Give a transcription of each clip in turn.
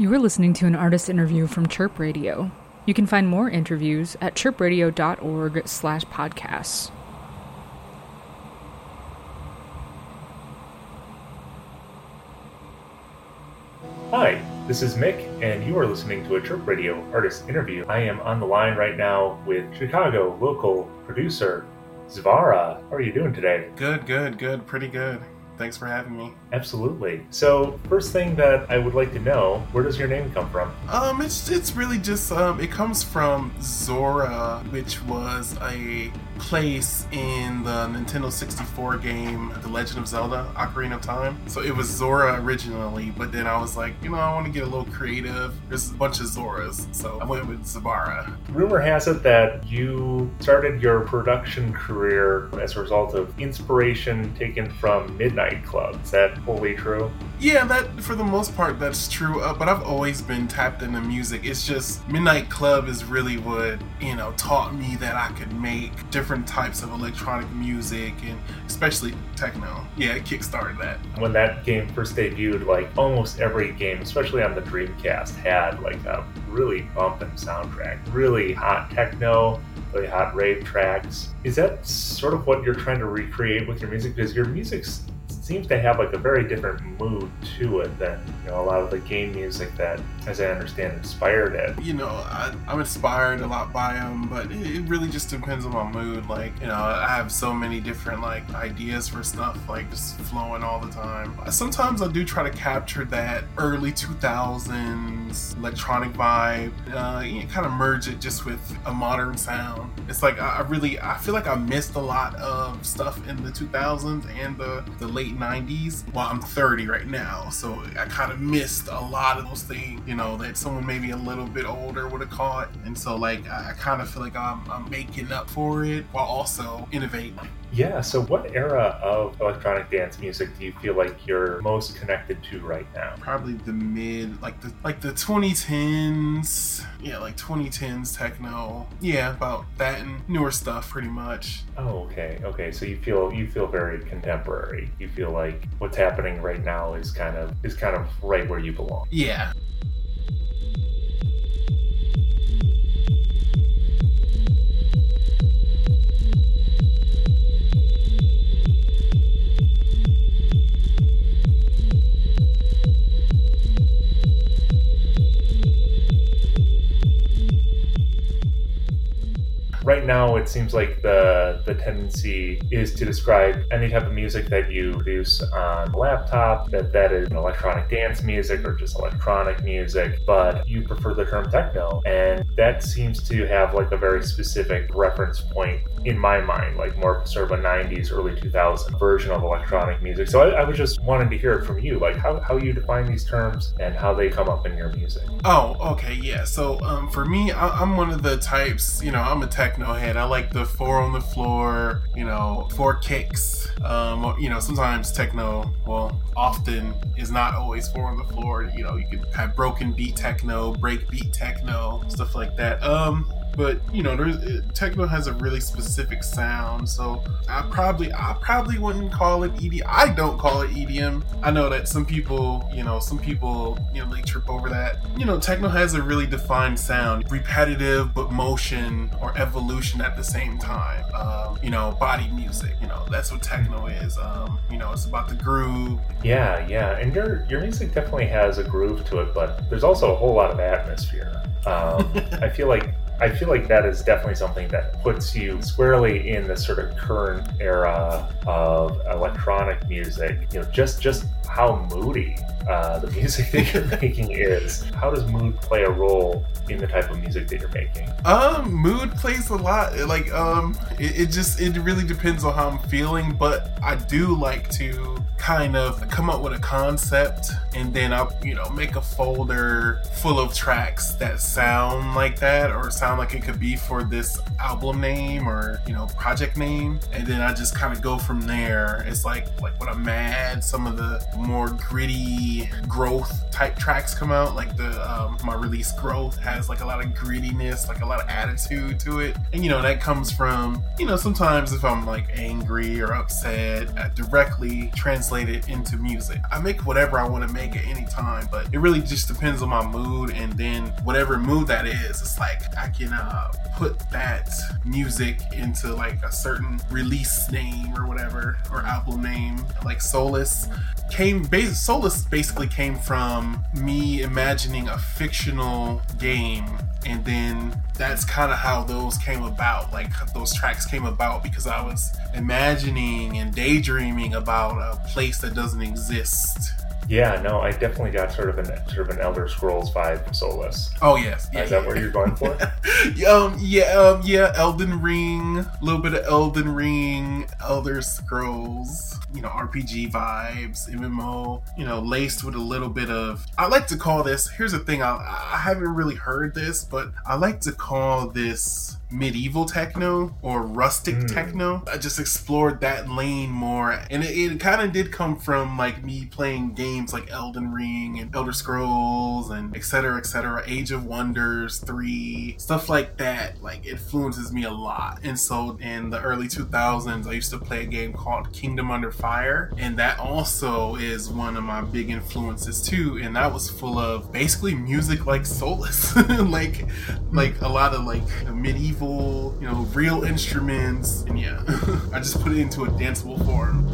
You are listening to an artist interview from Chirp Radio. You can find more interviews at chirpradio.org slash podcasts. Hi, this is Mick, and you are listening to a Chirp Radio artist interview. I am on the line right now with Chicago local producer Zvrra. How are you doing today? Good, good, good, pretty good. Thanks for having me. Absolutely. So, first thing that I would like to know, where does your name come from? Um, it's it's really just um, it comes from Zora, which was a place in the Nintendo 64 game The Legend of Zelda: Ocarina of Time. So it was Zora originally, but then I was like, you know, I want to get a little creative. There's a bunch of Zoras, so I went with Zvrra. Rumor has it that you started your production career as a result of inspiration taken from Midnight Club. Is that wholly true? Yeah, that for the most part that's true. Uh, but I've always been tapped into music. It's just Midnight Club is really what you know taught me that I could make different types of electronic music and especially techno. Yeah, it kickstarted that. When that game first debuted, like almost every game, especially on the Dreamcast, had like a really bumping soundtrack, really hot techno, really hot rave tracks. Is that sort of what you're trying to recreate with your music? Because your music's seems to have like a very different mood to it than you know a lot of the game music that, as I understand, inspired it. You know, I, am inspired a lot by them, but it, it, really just depends on my mood. Like, you know, I have so many different like ideas for stuff, like just flowing all the time. Sometimes I do try to capture that early 2000s electronic vibe, uh, you know, kind of merge it just with a modern sound. It's like I, I really, I feel like I missed a lot of stuff in the 2000s and the the late 90s. Well, I'm 30 right now, so I kind of missed a lot of those things, you know, that someone maybe a little bit older would have caught. And so, like, I, I kind of feel like I'm, I'm making up for it while also innovating. Yeah, so what era of electronic dance music do you feel like you're most connected to right now? Probably the mid like the like the 2010s. Yeah, like 2010s techno. Yeah, about that and newer stuff pretty much. Oh, okay. Okay, so you feel you feel very contemporary. You feel like what's happening right now is kind of is kind of right where you belong. Yeah. It seems like the the tendency is to describe any type of music that you produce on a laptop that that is electronic dance music or just electronic music but you prefer the term techno. And that seems to have like a very specific reference point in my mind like more sort of a 90s early 2000s version of electronic music. So I, I was just wanting to hear it from you like how, how you define these terms and how they come up in your music. Oh okay yeah. So um, for me I, i'm one of the types you know i'm a techno head. I like the four on the floor, you know, four kicks. Um, you know, sometimes techno, well, often is not always four on the floor. You know, you can have broken beat techno, break beat techno, stuff like that. Um, but you know, there's techno has a really specific sound, so I probably I probably wouldn't call it EDM. I don't call it EDM. I know that some people, you know, some people, you know, they trip over that. You know, techno has a really defined sound, repetitive but motion or evolution at the same time. Um, you know, body music. You know, that's what techno is. Um, you know, it's about the groove. Yeah, yeah, and your your music definitely has a groove to it, but there's also a whole lot of atmosphere. Um, I feel like I feel like that is definitely something that puts you squarely in the sort of current era of electronic music. You know, just just how moody uh, the music that you're making is. How does mood play a role in the type of music that you're making? Um, mood plays a lot. Like, um, it, it just it really depends on how I'm feeling, but I do like to kind of come up with a concept and then I'll, you know, make a folder full of tracks that sound like that or sound like it could be for this album name or you know project name and then i just kind of go from there it's like like when i'm mad some of the more gritty growth type tracks come out like the um, my release growth has like a lot of grittiness like a lot of attitude to it. And you know that comes from you know sometimes if i'm like angry or upset i directly translate it into music. I make whatever i want to make at any time but it really just depends on my mood and then whatever mood that is it's like i can uh, put that music into like a certain release name or whatever or album name like solace. Came base solace basically came from me imagining a fictional game and then that's kind of how those came about like those tracks came about because i was imagining and daydreaming about a place that doesn't exist yeah, no, I definitely got sort of an sort of an Elder Scrolls vibe from Solus. Oh yes, yeah, is that yeah. what you're going for? um, yeah, um, yeah, Elden Ring, a little bit of Elden Ring, Elder Scrolls you know, RPG vibes, MMO, you know, laced with a little bit of. I like to call this. Here's the thing. I, I haven't really heard this, but I like to call this medieval techno or rustic mm. techno. I just explored that lane more, and it, it kind of did come from like me playing games like Elden Ring and Elder Scrolls and etc. etc. Age of Wonders 3, stuff like that. Like influences me a lot. And so in the early 2000s, I used to play a game called Kingdom Under Fire, and that also is one of my big influences too. And that was full of basically music like Solus, like like a lot of like medieval you know, real instruments, and yeah, I just put it into a danceable form.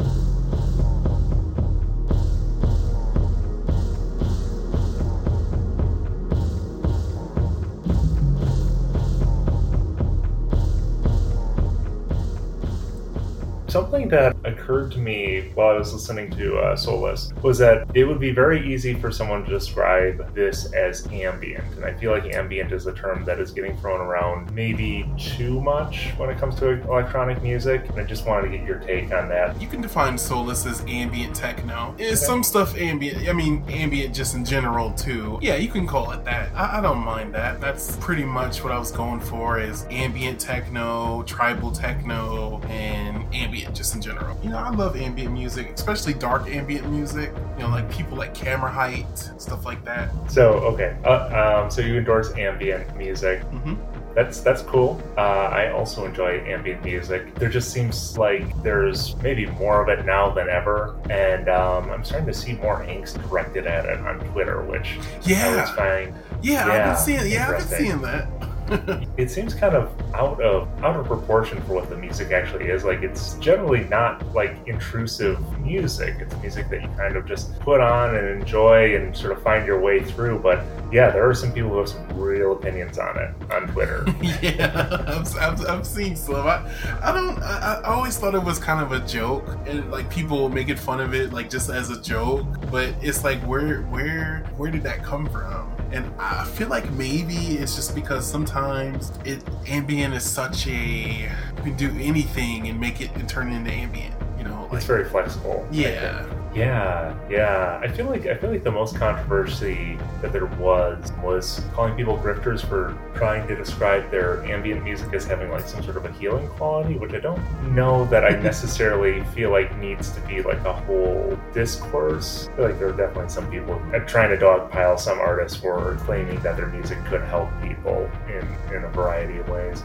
Something that occurred to me while I was listening to uh, Solus was that it would be very easy for someone to describe this as ambient. And I feel like ambient is a term that is getting thrown around maybe too much when it comes to electronic music. And I just wanted to get your take on that. You can define Solus as ambient techno. Is okay. some stuff ambient? I mean, ambient just in general too. Yeah, you can call it that. I, I don't mind that. That's pretty much what I was going for is ambient techno, tribal techno, and ambient ambient just in general. You know, I love ambient music, especially dark ambient music. You know, like people like Kammarheit, stuff like that. So okay, uh, um, so you endorse ambient music. Mm-hmm that's that's cool. Uh, I also enjoy ambient music. There just seems like there's maybe more of it now than ever, and um, I'm starting to see more angst directed at it on Twitter, which yeah, I finding. Yeah, yeah, I've been seeing. Yeah, I've been seeing that. it seems kind of out of out of proportion for what the music actually is. Like it's generally not like intrusive music. It's music that you kind of just put on and enjoy and sort of find your way through. But yeah, there are some people who have some real opinions on it on Twitter. yeah, I've, I've, I've, seen some. I, I don't. I, I always thought it was kind of a joke, and like people making fun of it, like just as a joke. But it's like, where, where, where did that come from? And I feel like maybe it's just because sometimes it ambient is such a you can do anything and make it and turn it into ambient. You know, like, it's very flexible. Yeah. Yeah, yeah. I feel like I feel like the most controversy that there was was calling people grifters for trying to describe their ambient music as having like some sort of a healing quality, which I don't know that I necessarily feel like needs to be like a whole discourse. I feel like there are definitely some people trying to dogpile some artists for claiming that their music could help people in in a variety of ways.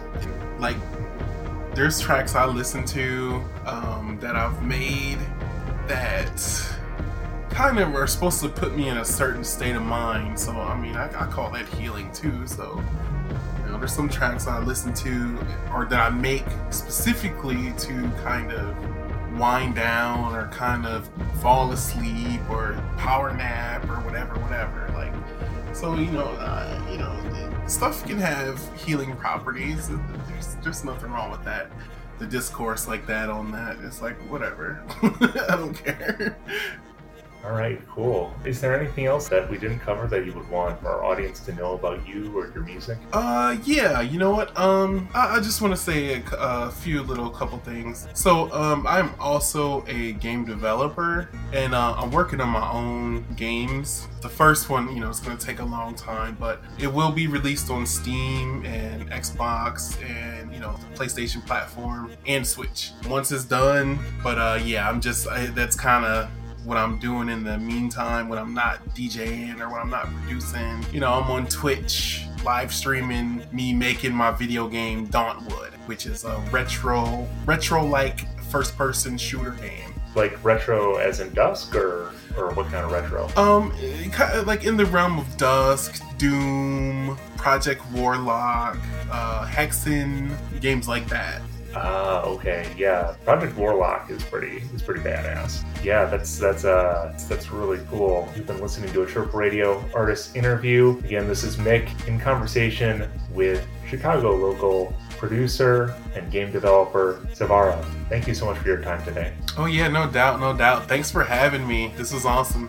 Like there's tracks I listen to um, that I've made that kind of are supposed to put me in a certain state of mind. So, I mean, I, I call that healing too. So, you know, there's some tracks I listen to or that I make specifically to kind of wind down or kind of fall asleep or power nap or whatever, whatever. Like, so you know, uh, you know, stuff can have healing properties. There's, there's nothing wrong with that the discourse like that on that. It's like whatever. I don't care. All right, cool. Is there anything else that we didn't cover that you would want our audience to know about you or your music? Uh, yeah. You know what? Um, I, I just want to say a, a, few little couple things. So, um, I'm also a game developer, and uh, I'm working on my own games. The first one, you know, it's going to take a long time, but it will be released on Steam and Xbox and you know the PlayStation platform and Switch once it's done. But uh, yeah, I'm just I, that's kind of what I'm doing in the meantime when I'm not DJing or when I'm not producing. You know, I'm on Twitch live streaming me making my video game Dauntwood, which is a retro retro like first person shooter game. Like retro as in Dusk or or what kind of retro? Um like in the realm of Dusk, Doom, Project Warlock, uh Hexen, games like that. Ah, okay, yeah. Project Warlock is pretty is pretty badass. Yeah, that's that's uh that's really cool. You've been listening to a Chirp Radio artist interview. Again, this is Mick in conversation with Chicago local producer and game developer Zvrra. Thank you so much for your time today. Oh yeah, no doubt, no doubt. Thanks for having me. This was awesome.